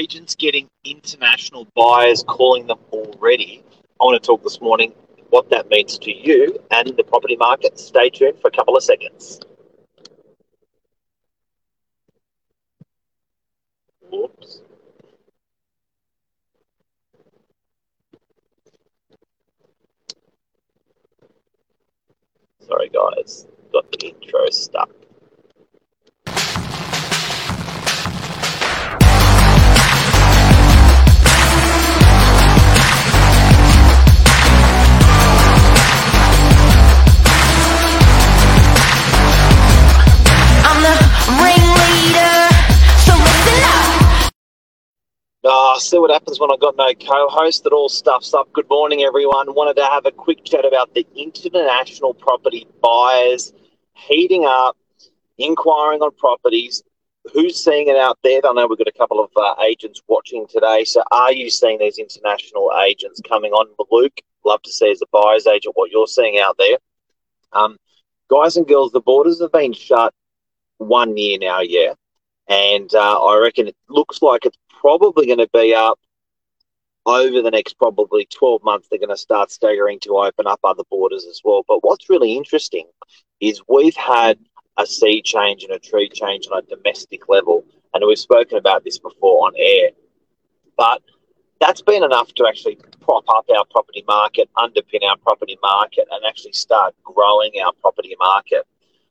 agents getting international buyers calling them already? I want to talk this morning what that means to you and the property market. Stay tuned for a couple of seconds. Oops. Sorry, guys, got the intro stuck. See what happens when I got no co-host. It all stuffs up. Good morning, everyone. Wanted to have a quick chat about the international property buyers heating up, inquiring on properties. Who's seeing it out there? I know we've got a couple of uh, agents watching today. So, are you seeing these international agents coming on? Luke, love to see as a buyer's agent what you're seeing out there. Um, guys and girls, the borders have been shut one year now. Yeah, and uh, I reckon it looks like it's probably going to be up over the next probably 12 months. They're going to start staggering to open up other borders as well. But what's really interesting is we've had a sea change and a tree change on a domestic level, and we've spoken about this before on air. But that's been enough to actually prop up our property market, underpin our property market, and actually start growing our property market.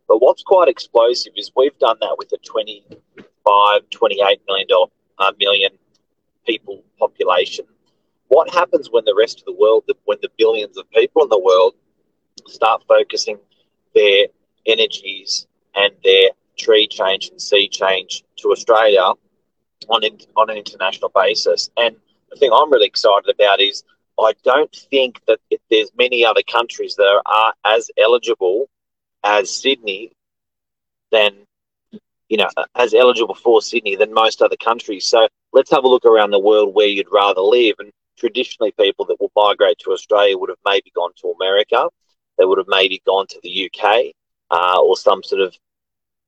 But what's quite explosive is we've done that with a 25, 28 million uh, million people population. What happens when the rest of the world, when the billions of people in the world start focusing their energies and their tree change and sea change to Australia on, in, on an international basis? And the thing I'm really excited about is I don't think that there's many other countries that are as eligible as Sydney, then you know, as eligible for Sydney than most other countries. So let's have a look around the world where you'd rather live. And traditionally, people that will migrate to Australia would have maybe gone to America. They would have maybe gone to the UK uh, or some sort of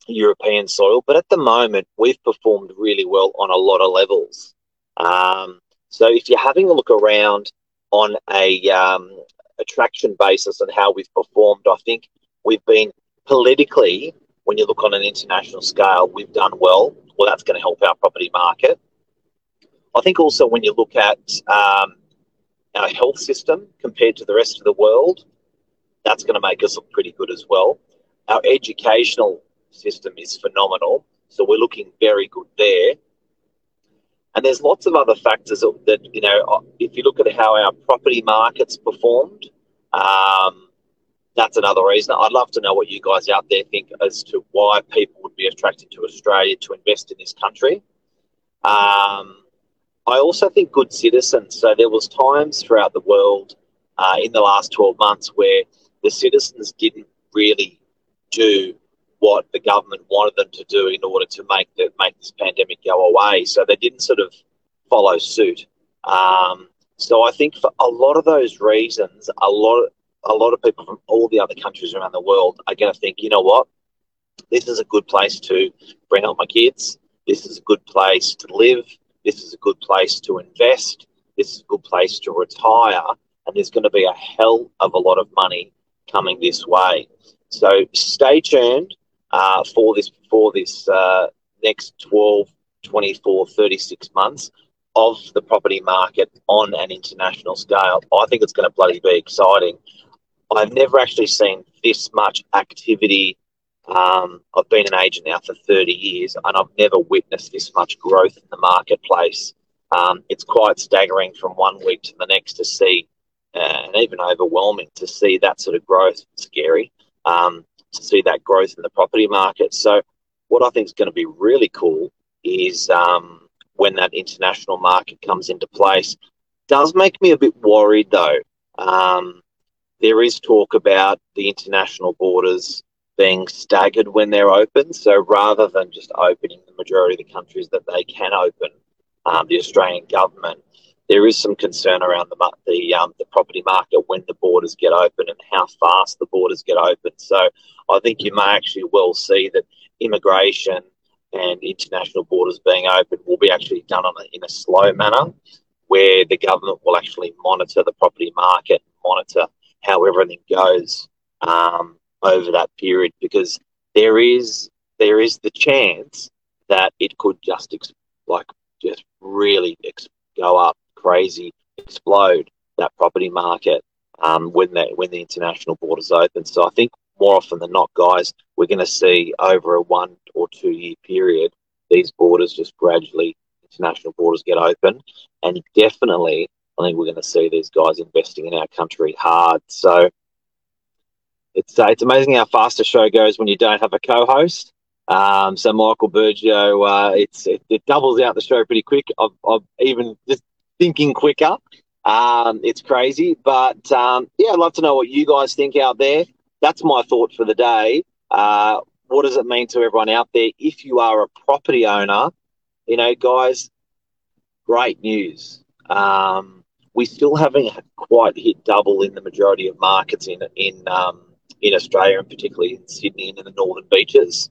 European soil. But at the moment, we've performed really well on a lot of levels. Um, so if you're having a look around on a um, attraction basis and how we've performed, I think we've been politically when you look on an international scale, we've done well. Well, that's going to help our property market. I think also when you look at um, our health system compared to the rest of the world, that's going to make us look pretty good as well. Our educational system is phenomenal, so we're looking very good there. And there's lots of other factors that, you know, if you look at how our property markets performed, um, that's another reason. I'd love to know what you guys out there think as to why people would be attracted to Australia to invest in this country. Um, I also think good citizens. So there was times throughout the world uh, in the last 12 months where the citizens didn't really do what the government wanted them to do in order to make the, make this pandemic go away. So they didn't sort of follow suit. Um, so I think for a lot of those reasons, a lot of, a lot of people from all the other countries around the world are going to think, you know what, this is a good place to bring up my kids. This is a good place to live. This is a good place to invest. This is a good place to retire. And there's going to be a hell of a lot of money coming this way. So stay tuned uh, for this for this uh, next 12, 24, 36 months of the property market on an international scale. I think it's going to bloody be exciting. I've never actually seen this much activity. Um, I've been an agent now for 30 years and I've never witnessed this much growth in the marketplace. Um, it's quite staggering from one week to the next to see, uh, and even overwhelming to see that sort of growth. It's scary um, to see that growth in the property market. So, what I think is going to be really cool is um, when that international market comes into place. Does make me a bit worried though. Um, there is talk about the international borders being staggered when they're open. So rather than just opening the majority of the countries that they can open, um, the Australian government, there is some concern around the the, um, the property market when the borders get open and how fast the borders get open. So I think you may actually well see that immigration and international borders being open will be actually done on a, in a slow manner where the government will actually monitor the property market, monitor how everything goes um, over that period because there is there is the chance that it could just ex- like just really ex- go up crazy, explode that property market um, when the when the international borders open. So I think more often than not, guys, we're going to see over a one or two year period these borders just gradually international borders get open, and definitely I think we're going to see these guys investing in our country hard. So it's uh, it's amazing how fast a show goes when you don't have a co-host. Um, so Michael Bergio, uh, it's it, it, doubles out the show pretty quick. I've even just thinking quicker. Um, it's crazy, but um, yeah, I'd love to know what you guys think out there. That's my thought for the day. Uh, what does it mean to everyone out there? If you are a property owner, you know, guys, great news. Um, we still haven't quite hit double in the majority of markets in in um, in Australia, and particularly in Sydney and in the northern beaches.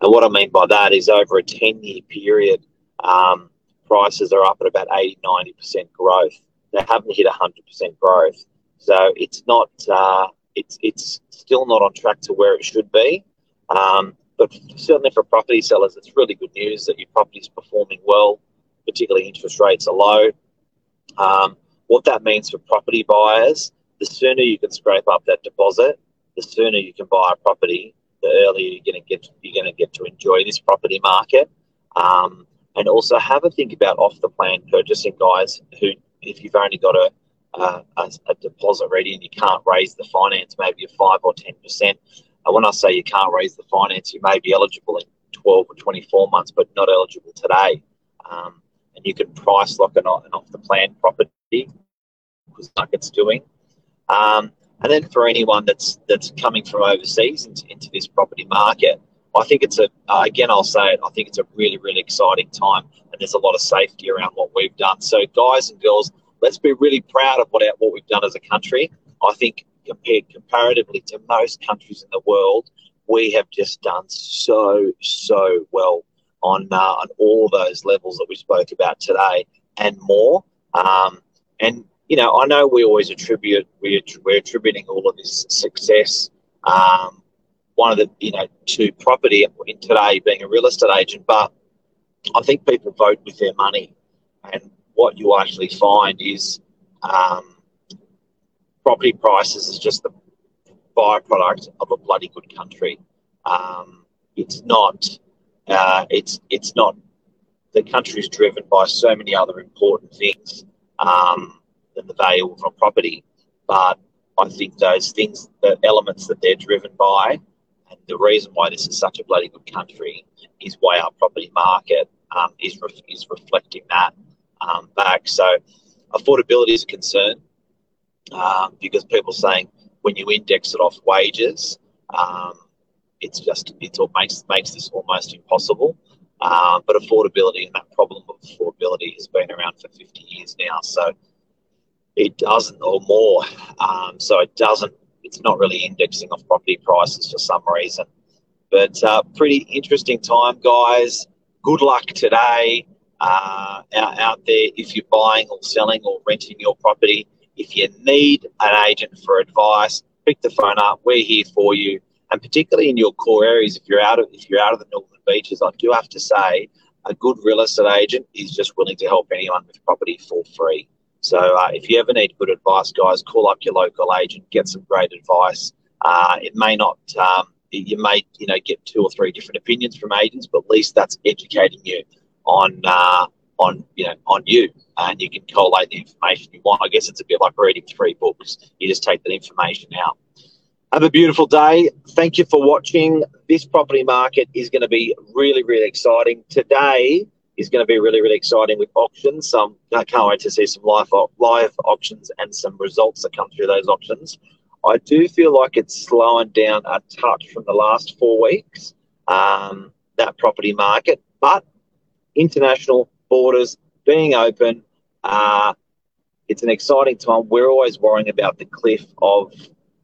And what I mean by that is over a 10 year period, um, prices are up at about 80, 90% growth. They haven't hit 100% growth. So it's not, uh, it's, it's still not on track to where it should be. Um, but certainly for property sellers, it's really good news that your property is performing well, particularly interest rates are low. Um, what that means for property buyers, the sooner you can scrape up that deposit, the sooner you can buy a property, the earlier you're going to get you're going to get to enjoy this property market. Um, and also have a think about off the plan purchasing, guys. Who, if you've only got a, a, a deposit ready and you can't raise the finance, maybe a five or ten percent. And when I say you can't raise the finance, you may be eligible in twelve or twenty-four months, but not eligible today. Um, and you can price an, an off the plan property because market's doing. Um, and then for anyone that's that's coming from overseas into, into this property market, I think it's a uh, again I'll say it. I think it's a really really exciting time, and there's a lot of safety around what we've done. So guys and girls, let's be really proud of what our, what we've done as a country. I think compared comparatively to most countries in the world, we have just done so so well on uh, on all those levels that we spoke about today and more. Um, and you know, I know we always attribute we're, we're attributing all of this success. Um, one of the you know to property in today being a real estate agent, but I think people vote with their money, and what you actually find is um, property prices is just the byproduct of a bloody good country. Um, it's not. Uh, it's it's not. The country is driven by so many other important things. Um, than the value of a property. But I think those things, the elements that they're driven by, and the reason why this is such a bloody good country is why our property market um, is re- is reflecting that um, back. So affordability is a concern um, because people saying when you index it off wages, um, it's just it all makes makes this almost impossible. Uh, but affordability and that problem of affordability has been around for 50 years now. So it doesn't, or more. Um, so it doesn't, it's not really indexing off property prices for some reason. But uh, pretty interesting time, guys. Good luck today uh, out, out there if you're buying or selling or renting your property. If you need an agent for advice, pick the phone up. We're here for you. And particularly in your core areas, if you're out of if you're out of the northern beaches, I do have to say, a good real estate agent is just willing to help anyone with property for free. So uh, if you ever need good advice, guys, call up your local agent, get some great advice. Uh, it may not, um, you may, you know, get two or three different opinions from agents, but at least that's educating you on, uh, on, you know, on you, and you can collate the information you want. I guess it's a bit like reading three books. You just take that information out. Have a beautiful day. Thank you for watching. This property market is going to be really, really exciting today is going to be really, really exciting with auctions. So I can't wait to see some live live auctions and some results that come through those auctions. I do feel like it's slowing down a touch from the last four weeks, um, that property market, but international borders being open, uh, it's an exciting time. We're always worrying about the cliff of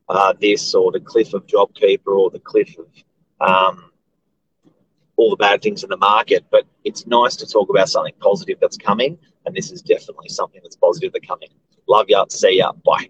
uh, this or the cliff of JobKeeper or the cliff of um, all the bad things in the market, but it's nice to talk about something positive that's coming. And this is definitely something that's positive that's coming. Love ya. See ya. Bye.